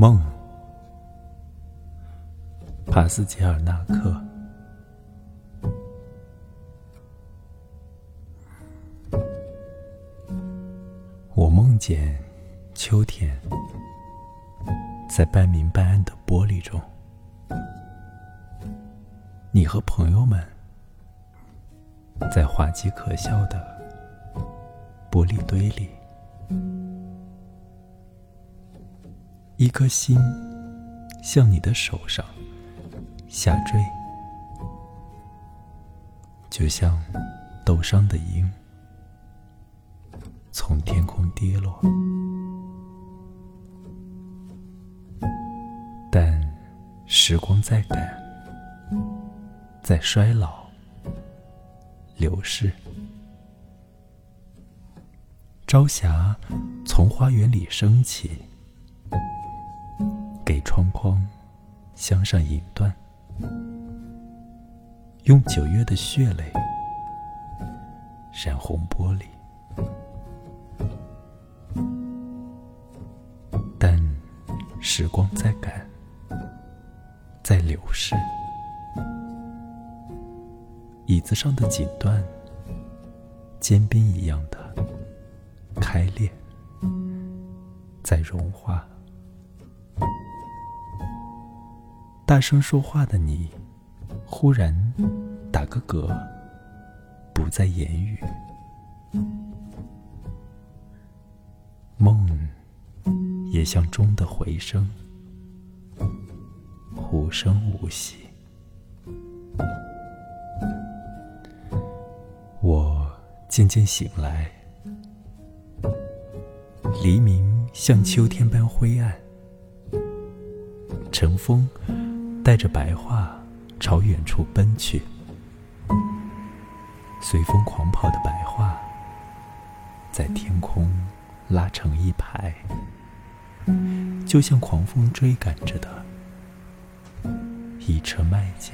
梦，帕斯捷尔纳克。我梦见秋天，在半明半暗的玻璃中，你和朋友们在滑稽可笑的玻璃堆里。一颗心向你的手上下坠，就像斗伤的鹰从天空跌落。但时光在赶，在衰老、流逝。朝霞从花园里升起。给窗框镶上银缎，用九月的血泪染红玻璃。但时光在赶，在流逝。椅子上的锦缎，坚冰一样的开裂，在融化。大声说话的你，忽然打个嗝，不再言语。梦也像钟的回声，无声无息。我渐渐醒来，黎明像秋天般灰暗，乘风。带着白桦朝远处奔去，随风狂跑的白桦，在天空拉成一排，就像狂风追赶着的一车麦秸。